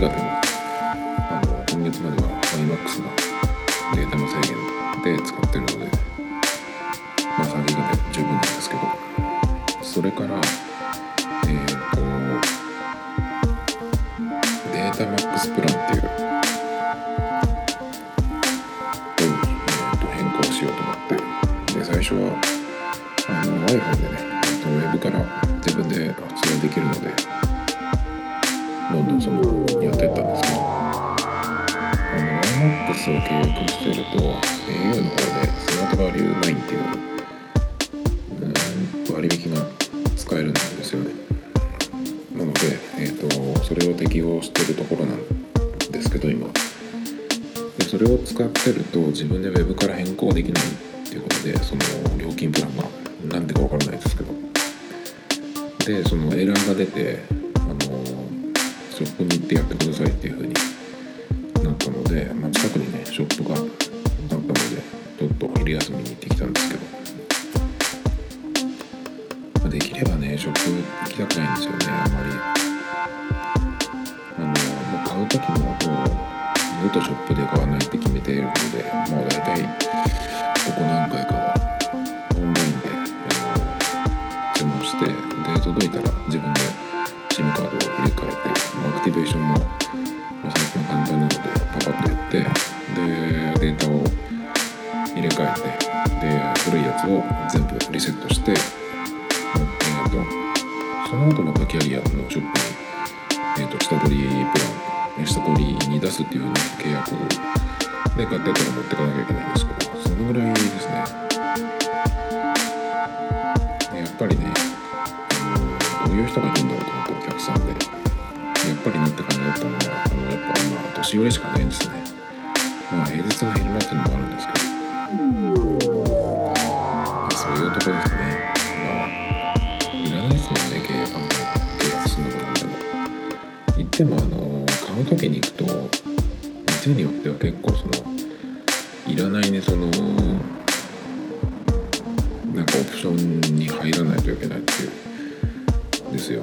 けていうことでその料金プランが何でかわからないですけど。でそのエラーが出てあのショップに行ってやってくださいっていう風になったので、まあ、近くにねショップがあったのでちょっと昼休みに行ってきたんですけど、まあできればねショップ行きたくないんですよねあんまり。あのもう買う時ももう二度とショップで買わないって決めているのでまあ大体で買ってったら持ってかなきゃいけないんですけどそのぐらいですね。やっぱりねどういう人がいるんだろうと思ってお客さんで。やっぱりなって考えたのはあのやっぱまあ年寄りしかないんですね。まあ平日の昼間っていうのもあるんですけど。まあそういうとこですね。まあいらないですもんね契約なんて契約するのもなんでも。言ってもあの買う時に行くと店によっては結構そのいらないねそのなんかオプションに入らないといけないっていうですよ。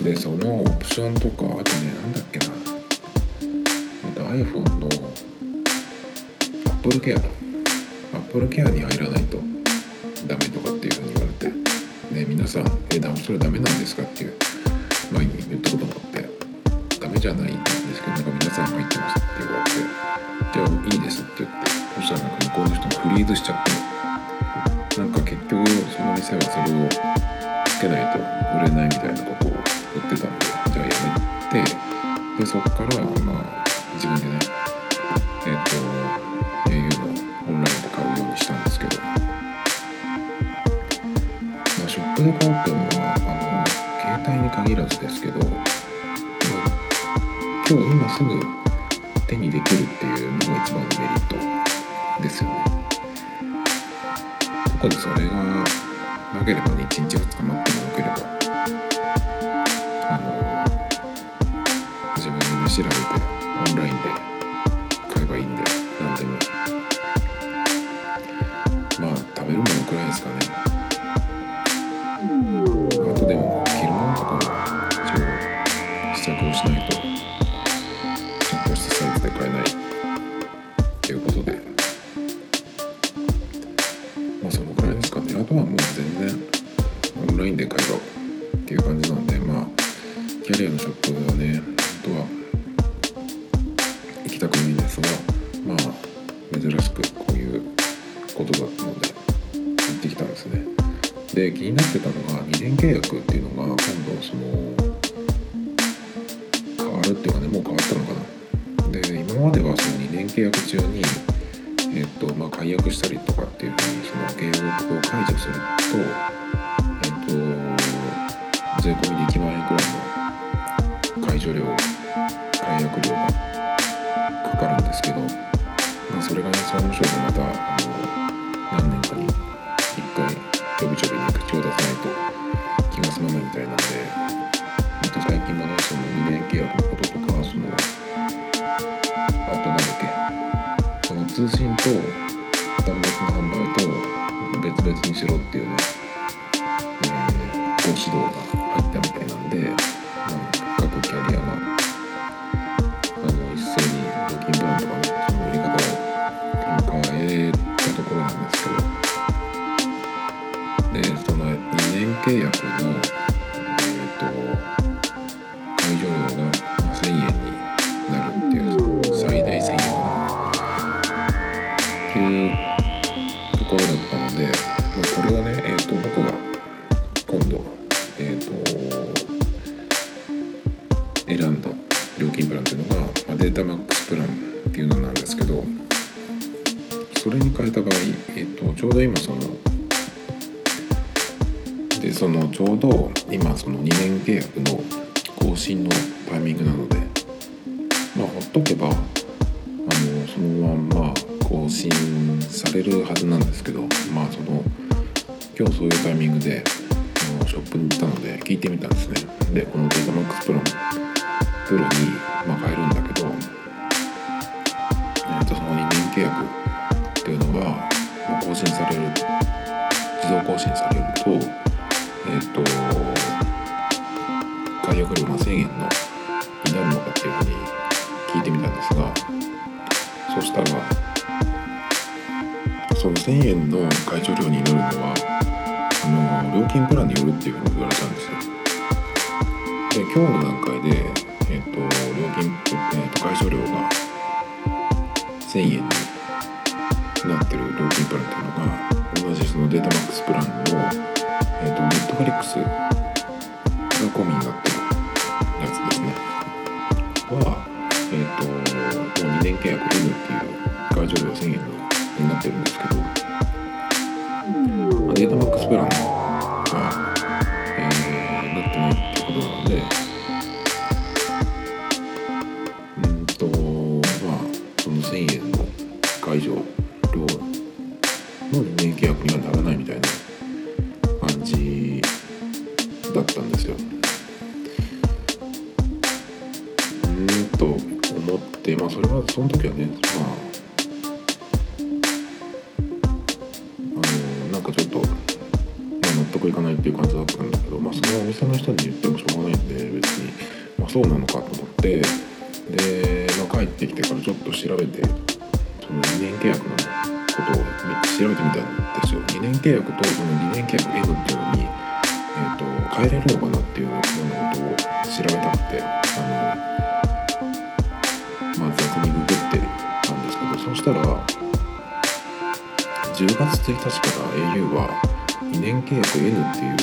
でそのオプションとかあとねなんだっけな。あと iPhone の Apple Care Apple Care に入らないとダメとかっていうふうに言われて。ね皆さん「えだそれダメなんですじゃないんですけどなんか皆さん入ってますって言われてじゃあいいですって言ってそしたらなんか向こうの人もフリーズしちゃってなんか結局その店はそれをつけないと売れないみたいなことを言ってたんでじゃあやめてでそこからまあ自分でね今と端末の販売と別々にしろっていうね、れに変えた場合、えー、とちょうど今そのでそのちょうど今その2年契約の更新のタイミングなのでまあほっとけばあのそのまんま更新されるはずなんですけどまあその今日そういうタイミングでショップに行ったので聞いてみたんですね。でこのデータ MAX プランプロに、まあ、変えるんだけど、えー、とその2年契約が、更新される自動更新されるとえっ、と解約料が1000円のになるのかっていうふうに聞いてみたんですがそしたらその1000円の解除料になるのはあの料金プランによるっていうふうに言われたんですよ。で今日の段階で、えっと料金、えっと解除料が1000円になってる料金プランっていうのが同じそのデータマックスプランの、えっとネットフリックスが込みになってるやつですね。はえっ、ともう2年契約 N っていう解除料1000円のになってるんですけど、まあデータマックスプランが、と思ってで、まあ、帰ってきてからちょっと調べてその2年契約のことを調べてみたんですよ。2年契約とその2年契約 N っていうのに、えー、と変えれるのかなっていうようなことを調べたくてあの、まあ、雑にググってたんですけどそしたら10月1日から au は2年契約 N っていう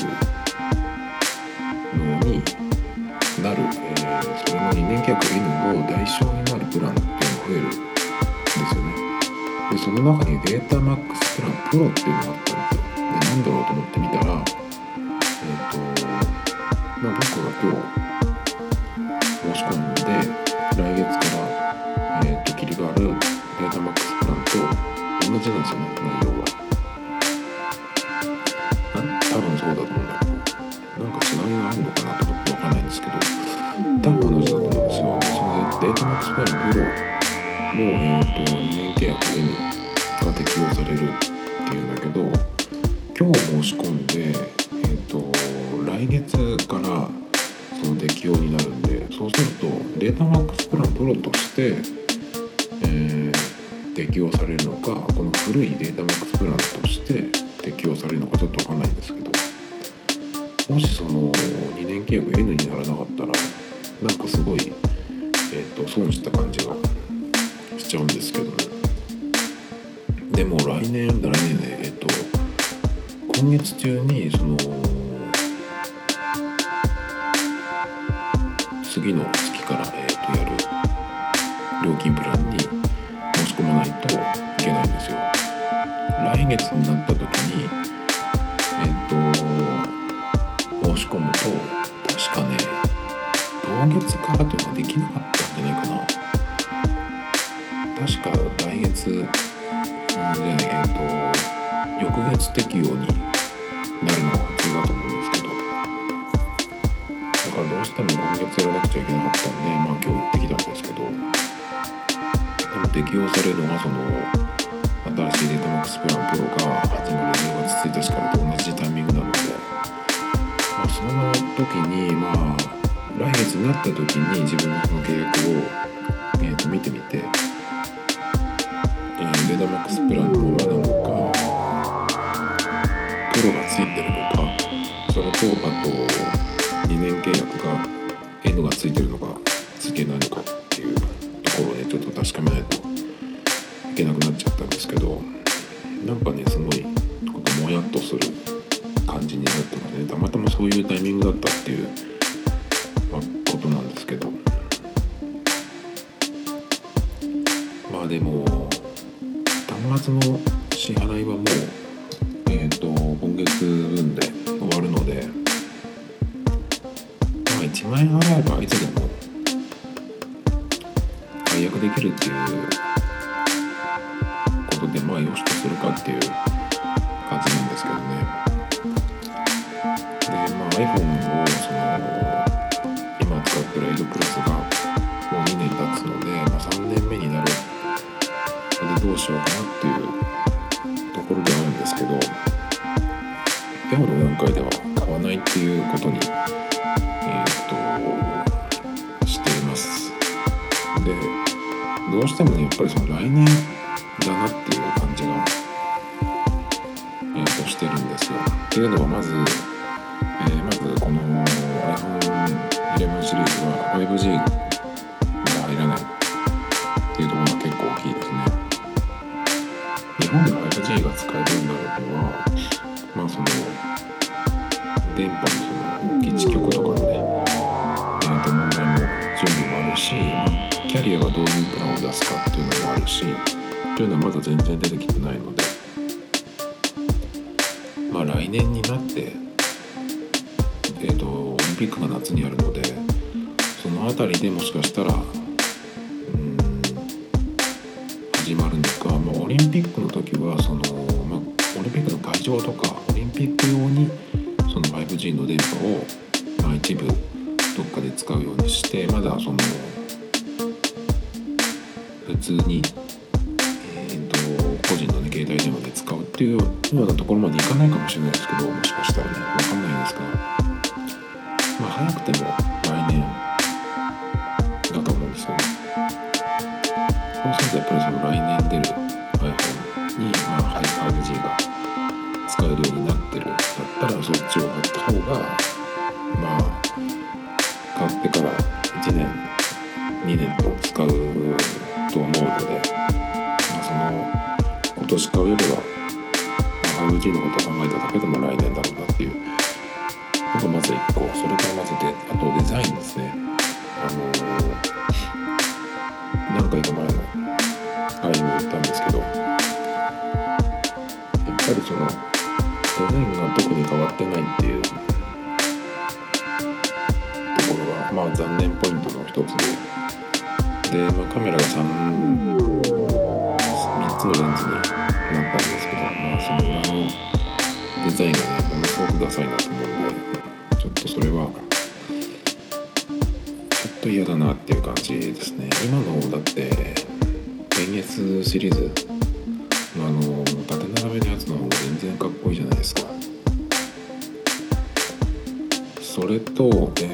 年契約 N の対象になるプランっていうのが増えるんですよね。でその中にデータ MAX プランプロっていうのがあったんですよ。でなんだろうと思ってみたらえっ、とまあ僕が今日申し込んで来月から、えー、と切り替わるデータ MAX プランと同じなんですよね内容は。多分そうだと思うんだけど。なんか違いがあるのかなとかってわかんないんですけど。多分同じだと思うんですよそのデータマックスプランプロの、えー、と2年契約 N が適用されるっていうんだけど今日申し込んで、えー、と来月からその適用になるんでそうするとデータマックスプランプロとして、えー適用されるのかこの古いデータマックスプランとして適用されるのかちょっと分かんないんですけどもしその2年契約 N にならなかったらなんかすごい、えー、と損した感じがしちゃうんですけど。ねでも来年来年ねえっ、と今月中にその次の月から、えー、とやる料金プランに申し込まないといけないんですよ。来月になった時にえっ、と申し込むと同月からというのはできなかったんじゃないかな確か来月じゃないえっ、と翌月適用になるのが普通だと思うんですけどだからどうしても今月やらなくちゃいけなかったんでまあ今日行ってきたんですけどでも適用されるのがその新しいデータマックスプランプロが始まる10月1日からと同じタイミングなので、まあ、その時にまあ月になった時に自分のその契約を、えー、と見てみて、えー、データマックスプランプロはなんかプロがついてるのかそれとあと2年契約が N がついてるのかつけないのかっていうところでちょっと確かめないといけなくなっちゃったんですけどなんかねすごいもやっとする感じになってますねたまたまそういうタイミングだったっていう、ことなんですけど。まあでも端末の支払いはもうえっ、ーと今月分で終わるのでまあ1万円払えばいつぱりその来年だなっていう感じが、えー、としてるんですよ。っていうのはまず、えーまずこの iPhone11 シリーズは 5G が入らないっていうところが結構大きいですね。日本で 5G が使えるようになるのはまあその電波のその基地局のあキャリアがどういうプランを出すかっていうのもあるしというのはまだ全然出てきてないので。まあ来年になってえっ、とオリンピックが夏にあるのでその辺りでもしかしたらうん始まるのか、まあ、オリンピックの時はその、まあ、オリンピックの会場とか普通に、えー、と個人の、ね、携帯電話で使うっていうようなところまでいかないかもしれないですけどもしかしたらね分かんないですがまあ早くても来年だと思うんですよね。そうするとやっぱりその来年出る iPhone に、まあ、5G が使えるようになってるだったらそっちを買った方がまあ残念ポイントの一つで。で、まあ、カメラが 3, 3つのレンズになったんですけど、まあ、その裏のデザインがねものすごくダサいなと思うんでちょっとそれはちょっと嫌だなっていう感じですね。今のだって電 S シリーズのあの縦並べのやつの方が全然かっこいいじゃないですか。それとえ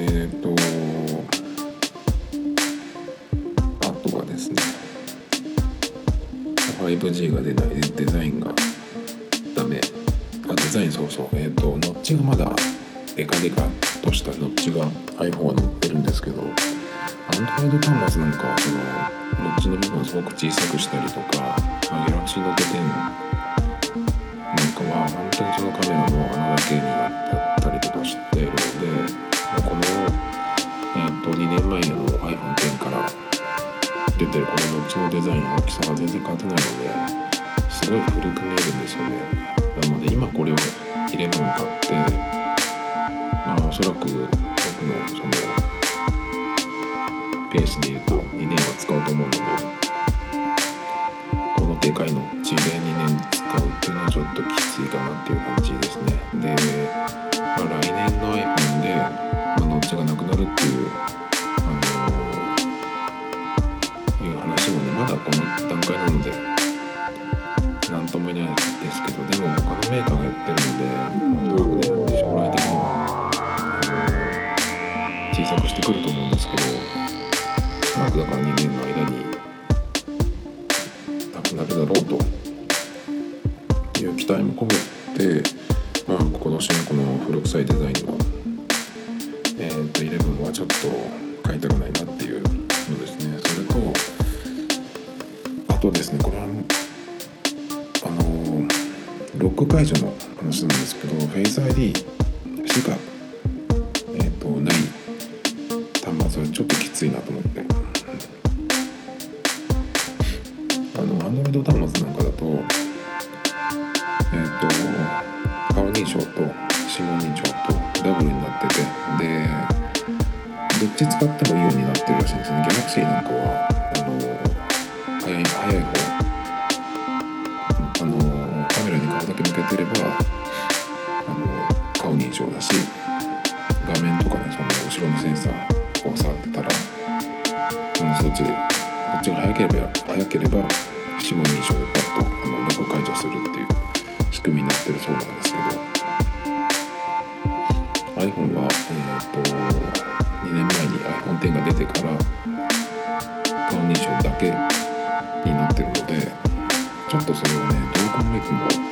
のノッチの大きさが全然変わってないのですごい古く見えるんですよね。なので今これを入れ物買ってまあおそらく僕のそのペースで言うと2年は使うと思うのでこのでかいの地で2年使うっていうのはちょっときついかなっていう感じですね。で、まあ、来年の iPhone で、まあ、ノッチがなくなるっていうだこの段階なので何とも言えないですけどでも他のメーカーがやってるのでおそらくね将来的には小さくしてくると思うんですけどおそらくだから2年の間になくなるだろうという期待も込めてまあ今年のこの古臭いデザインはえっ、ー、と11はちょっと買いたくないなっていうのですね。それととですね。これはあのロック解除の話なんですけどフェイス ID しかえ、ー、とない。端末はちょっときついなと思って。指紋認証をパッとあのロック解除するっていう仕組みになってるそうなんですけど iPhone は、えーと、2年前に iPhone10 が出てから顔認証だけになってるのでちょっとそれはねどう考えても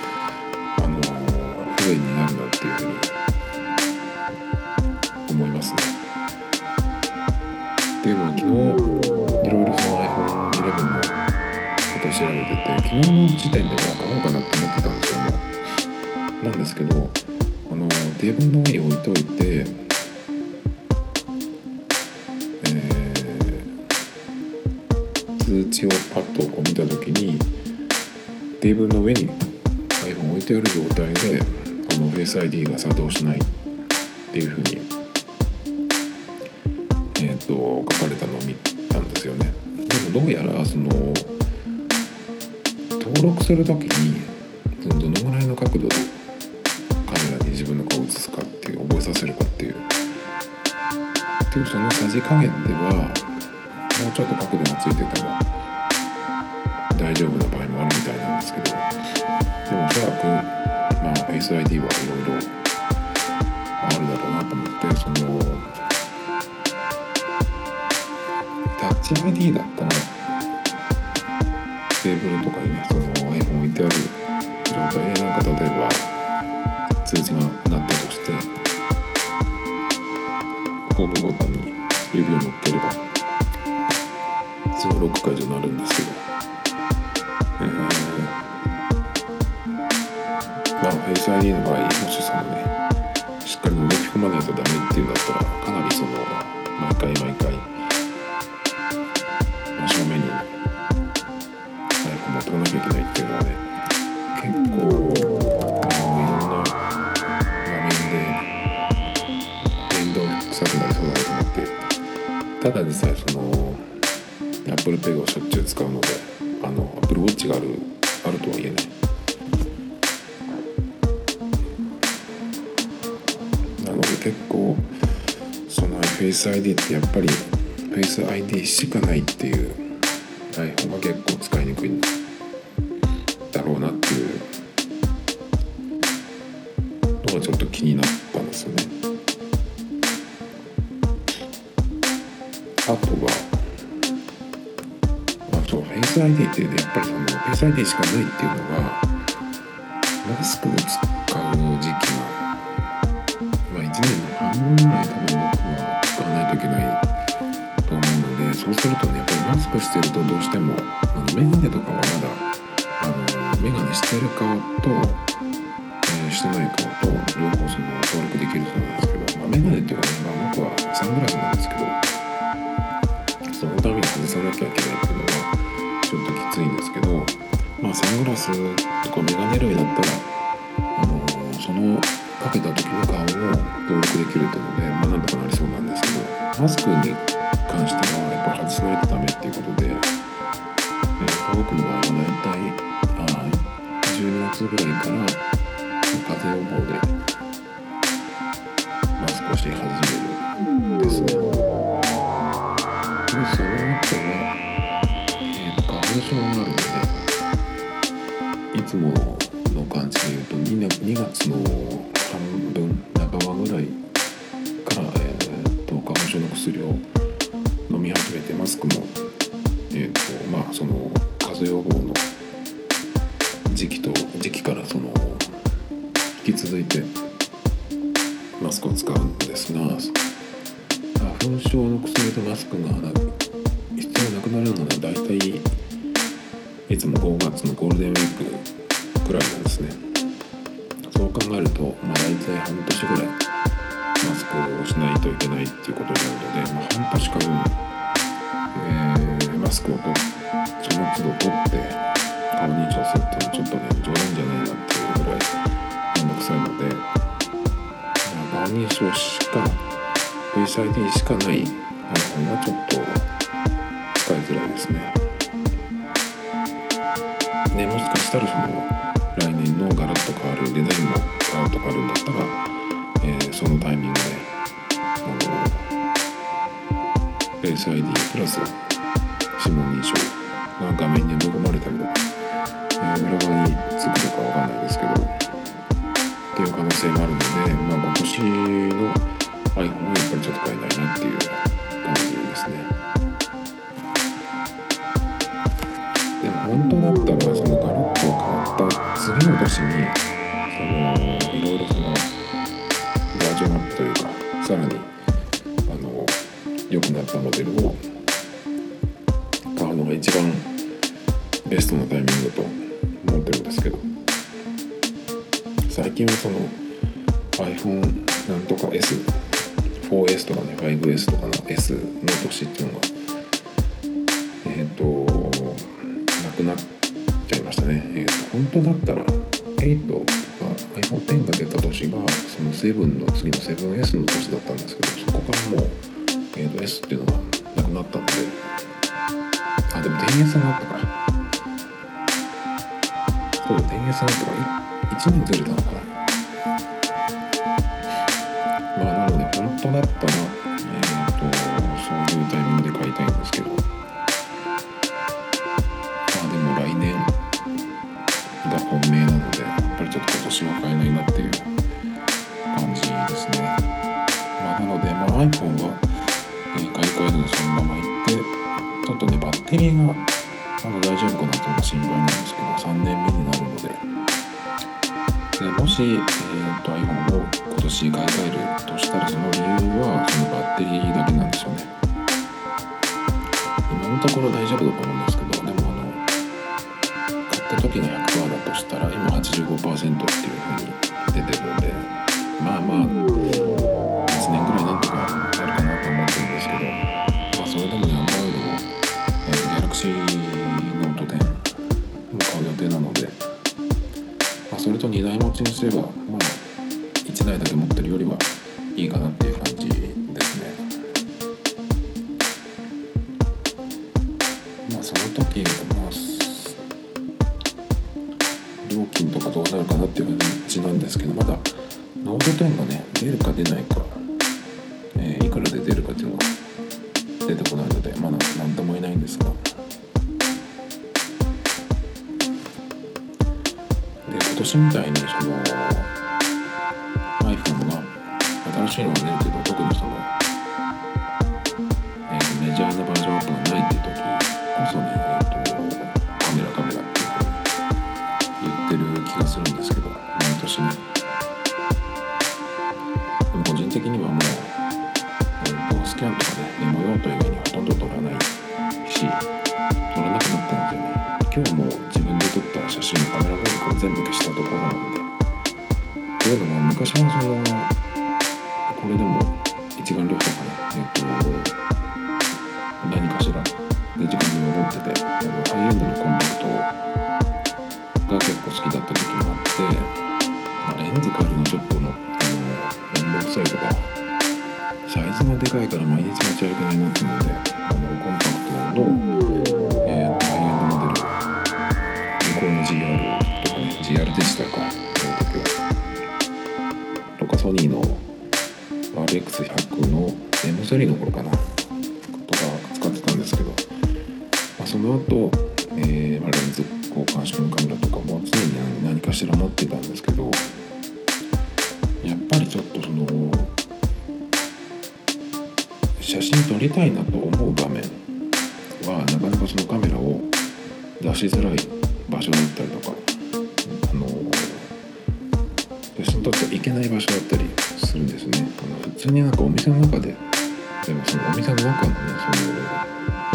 昨日の時点では買おうかなって思ってたんですよもうなんですけどあのテーブルの上に置いといてえー、通知をパッとこう見た時にテーブルの上に iPhone 置いてある状態でこの Face ID が作動しないっていうふうにえっ、と書かれたのを見たんですよね。でもどうやらその登録する時にどのぐらいの角度でカメラに自分の顔を映すかっていう覚えさせるかっていうっていうそのさじ加減ではもうちょっと角度がついてても大丈夫な場合もあるみたいなんですけど。でもおそらくまあ Face ID はいろいろあるだろうなと思ってそのタッチ ID だったら Face ID ってやっぱり Face ID しかないっていう iPhone が結構使いにくいだろうなっていうのがちょっと気になったんですよね。あとはあそう Face ID っていうねやっぱりその Face ID しかないっていうのがマスクを使う時期がまあ1年の半分ぐらい多分僕はといけないと思うのでそうするとねやっぱりマスクしてるとどうしてもあのメガネとかはまだあのメガネしてる顔と、えー、してない顔と両方その登録できるそうなんですけど、まあ、メガネっていうかね、まあ、僕はサングラスなんですけどそのために外さなきゃいけないっていうのはちょっときついんですけどまあサングラスとかメガネ類だったらあのそのかけた時の顔を登録できるっていうので、まあ、なんとかなりそうなんですけどマスクに関してはやっぱ外さないとダメっていうことでえー、僕の場合は大体あ12月ぐらいから風邪予防でマスクをし始めるんですね。でその後は、えー、花粉症があるのでいつもの感じで言うと 2, 2月の半分半ばぐらい薬を飲み始めてマスクもえ、ー、とまあその風邪予防の時期と時期からその引き続いてマスクを使うんですが花粉症の薬とマスクが必要なくなるのは大体いつも5月のゴールデンウィークくらいなんですね。そう考えると、まあ、大体半年ぐらいマスクをしないといけないっていうことになるので、まあ、半年間、えー、マスクをとその都度取って顔認証するっていうのはちょっとね冗談じゃないなっていうぐらい面倒くさいので顔認証しか Face ID しかない iPhone はちょっと使いづらいですね。ねもしかしたらその来年のガラッと変わるデザインもガラッと変わるんだったら、そのタイミングであの Face ID プラス指紋認証が画面に埋め込まれたりとか裏側につくのかわかんないですけどっていう可能性があるので、まあ、今年の iPhone はやっぱりちょっと変えたいなっていう感じですね。でも本当だったらそのガラッと変わった次の年にモデルを買うのが一番ベストなタイミングだと思ってるんですけど最近はその iPhone なんとか S4S とかね 5S とかの S の年っていうのがえっ、ー、となくなっちゃいましたね。えっ、ー、と本当だったら8とか iPhone10 が出た年がその7の次の 7S の年だったんですけどそこからもう、えー、と S っていうのがなくなったので。あでも電源差があったかそう電源さんとか1年ずれたのかな。まあなので本当だったらょっとねバッテリーがまだ大丈夫かなっていうのが心配なんですけど3年目になるので。でもし、えーと、iPhone を今年買い替えるとしたらその理由はそのバッテリーだけなんですよね。今のところ大丈夫だと思うんですけどでもあの買った時の100%だとしたら今85%っていう風に出てるのでまあまあと2台持ちにすれば、新しいのが出るけど特にその、えー、メジャーなバージョンアップがないっていう時こそね、えーと、カメラカメラっていうふうに言ってる気がするん。ですけど毎年ねでも個人的にはもう、えーと、スキャンとかねメモ用途以外にほとん。ど撮らないし撮らなくなったん。ですよね今日も自分で撮った写真のカメラロール全部消したところなのでというのも昔はその X100 の M3 の頃かな。とか使ってたんですけど、まあ、その後、えーまあ、レンズ交換式のカメラとかも常に何かしら持ってたんですけどやっぱりちょっとその写真撮りたいなと思う場面はなかなかそのカメラを出しづらい場所だったりとかあの写真撮っちゃいけない場所だったりするんですね。あの普通になんかお店の中ででもそのお店の中のね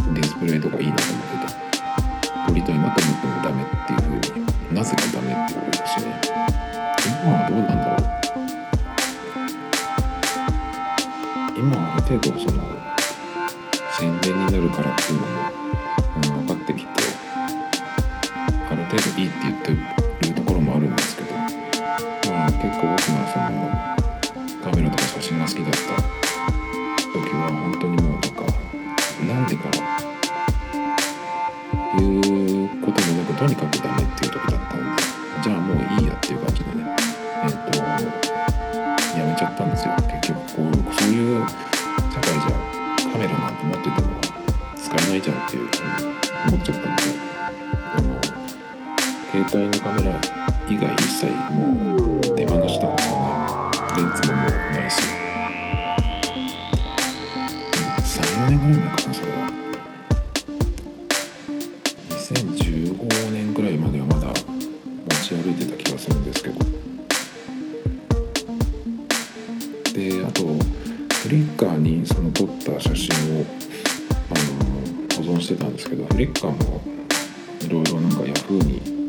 そのディスプレイとかいいなと思ってた撮りたいなと思ってもダメっていう風になぜかダメって言われるしね。今はどうなんだろう。今はある程度その宣伝になるからっていうのもあの分かってきてある程度いいって言ってるところもあるんですけどまあ結構僕がそのますけど。たんですけどフリッカーもいろいろなんかヤフーに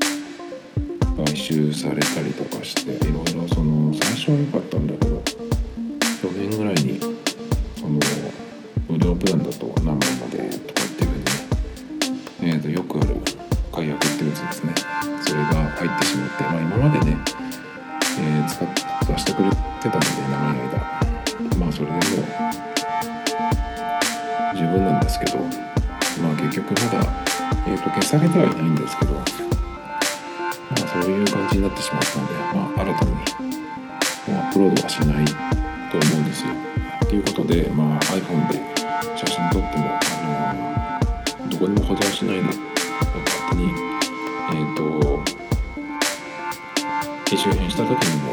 買収されたりとかしていろいろその最初は良かったんだけど去年ぐらいにその無料プランだと何枚までとかっていうふうに、えー、とよくある解約ってやつですね。それが入ってしまって、まあ、今までね、えー使っ出してくれてたので長いまあ結局まだ、えー、と消されてはいないんですけどまあそういう感じになってしまったのでまあ新たにもうアップロードはしないと思うんですよ。ということで、まあ、iPhone で写真撮っても、あのどこにも保存しないで勝手にえっ、と機種変した時にも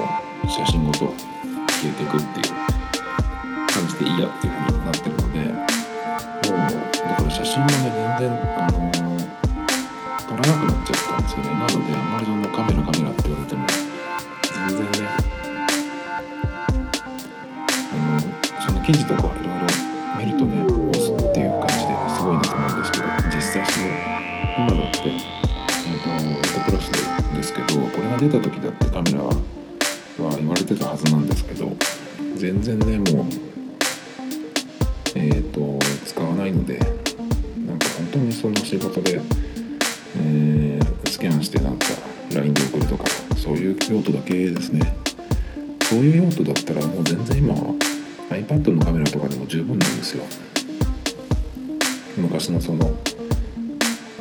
昔のその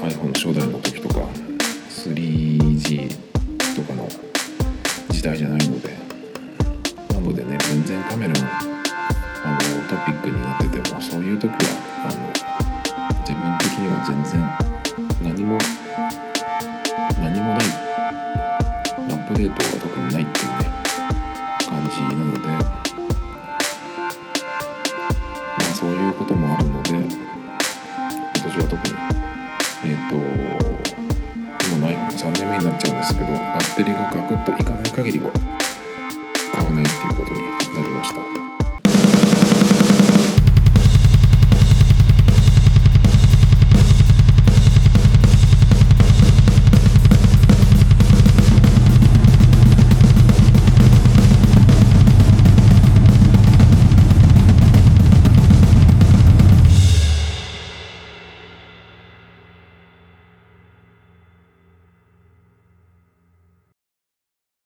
iPhone 初代の時とか 3G とかの時代じゃないのでなのでね全然カメラのあのトピックになっててもそういう時はけどバッテリーがガクッといかない限りは。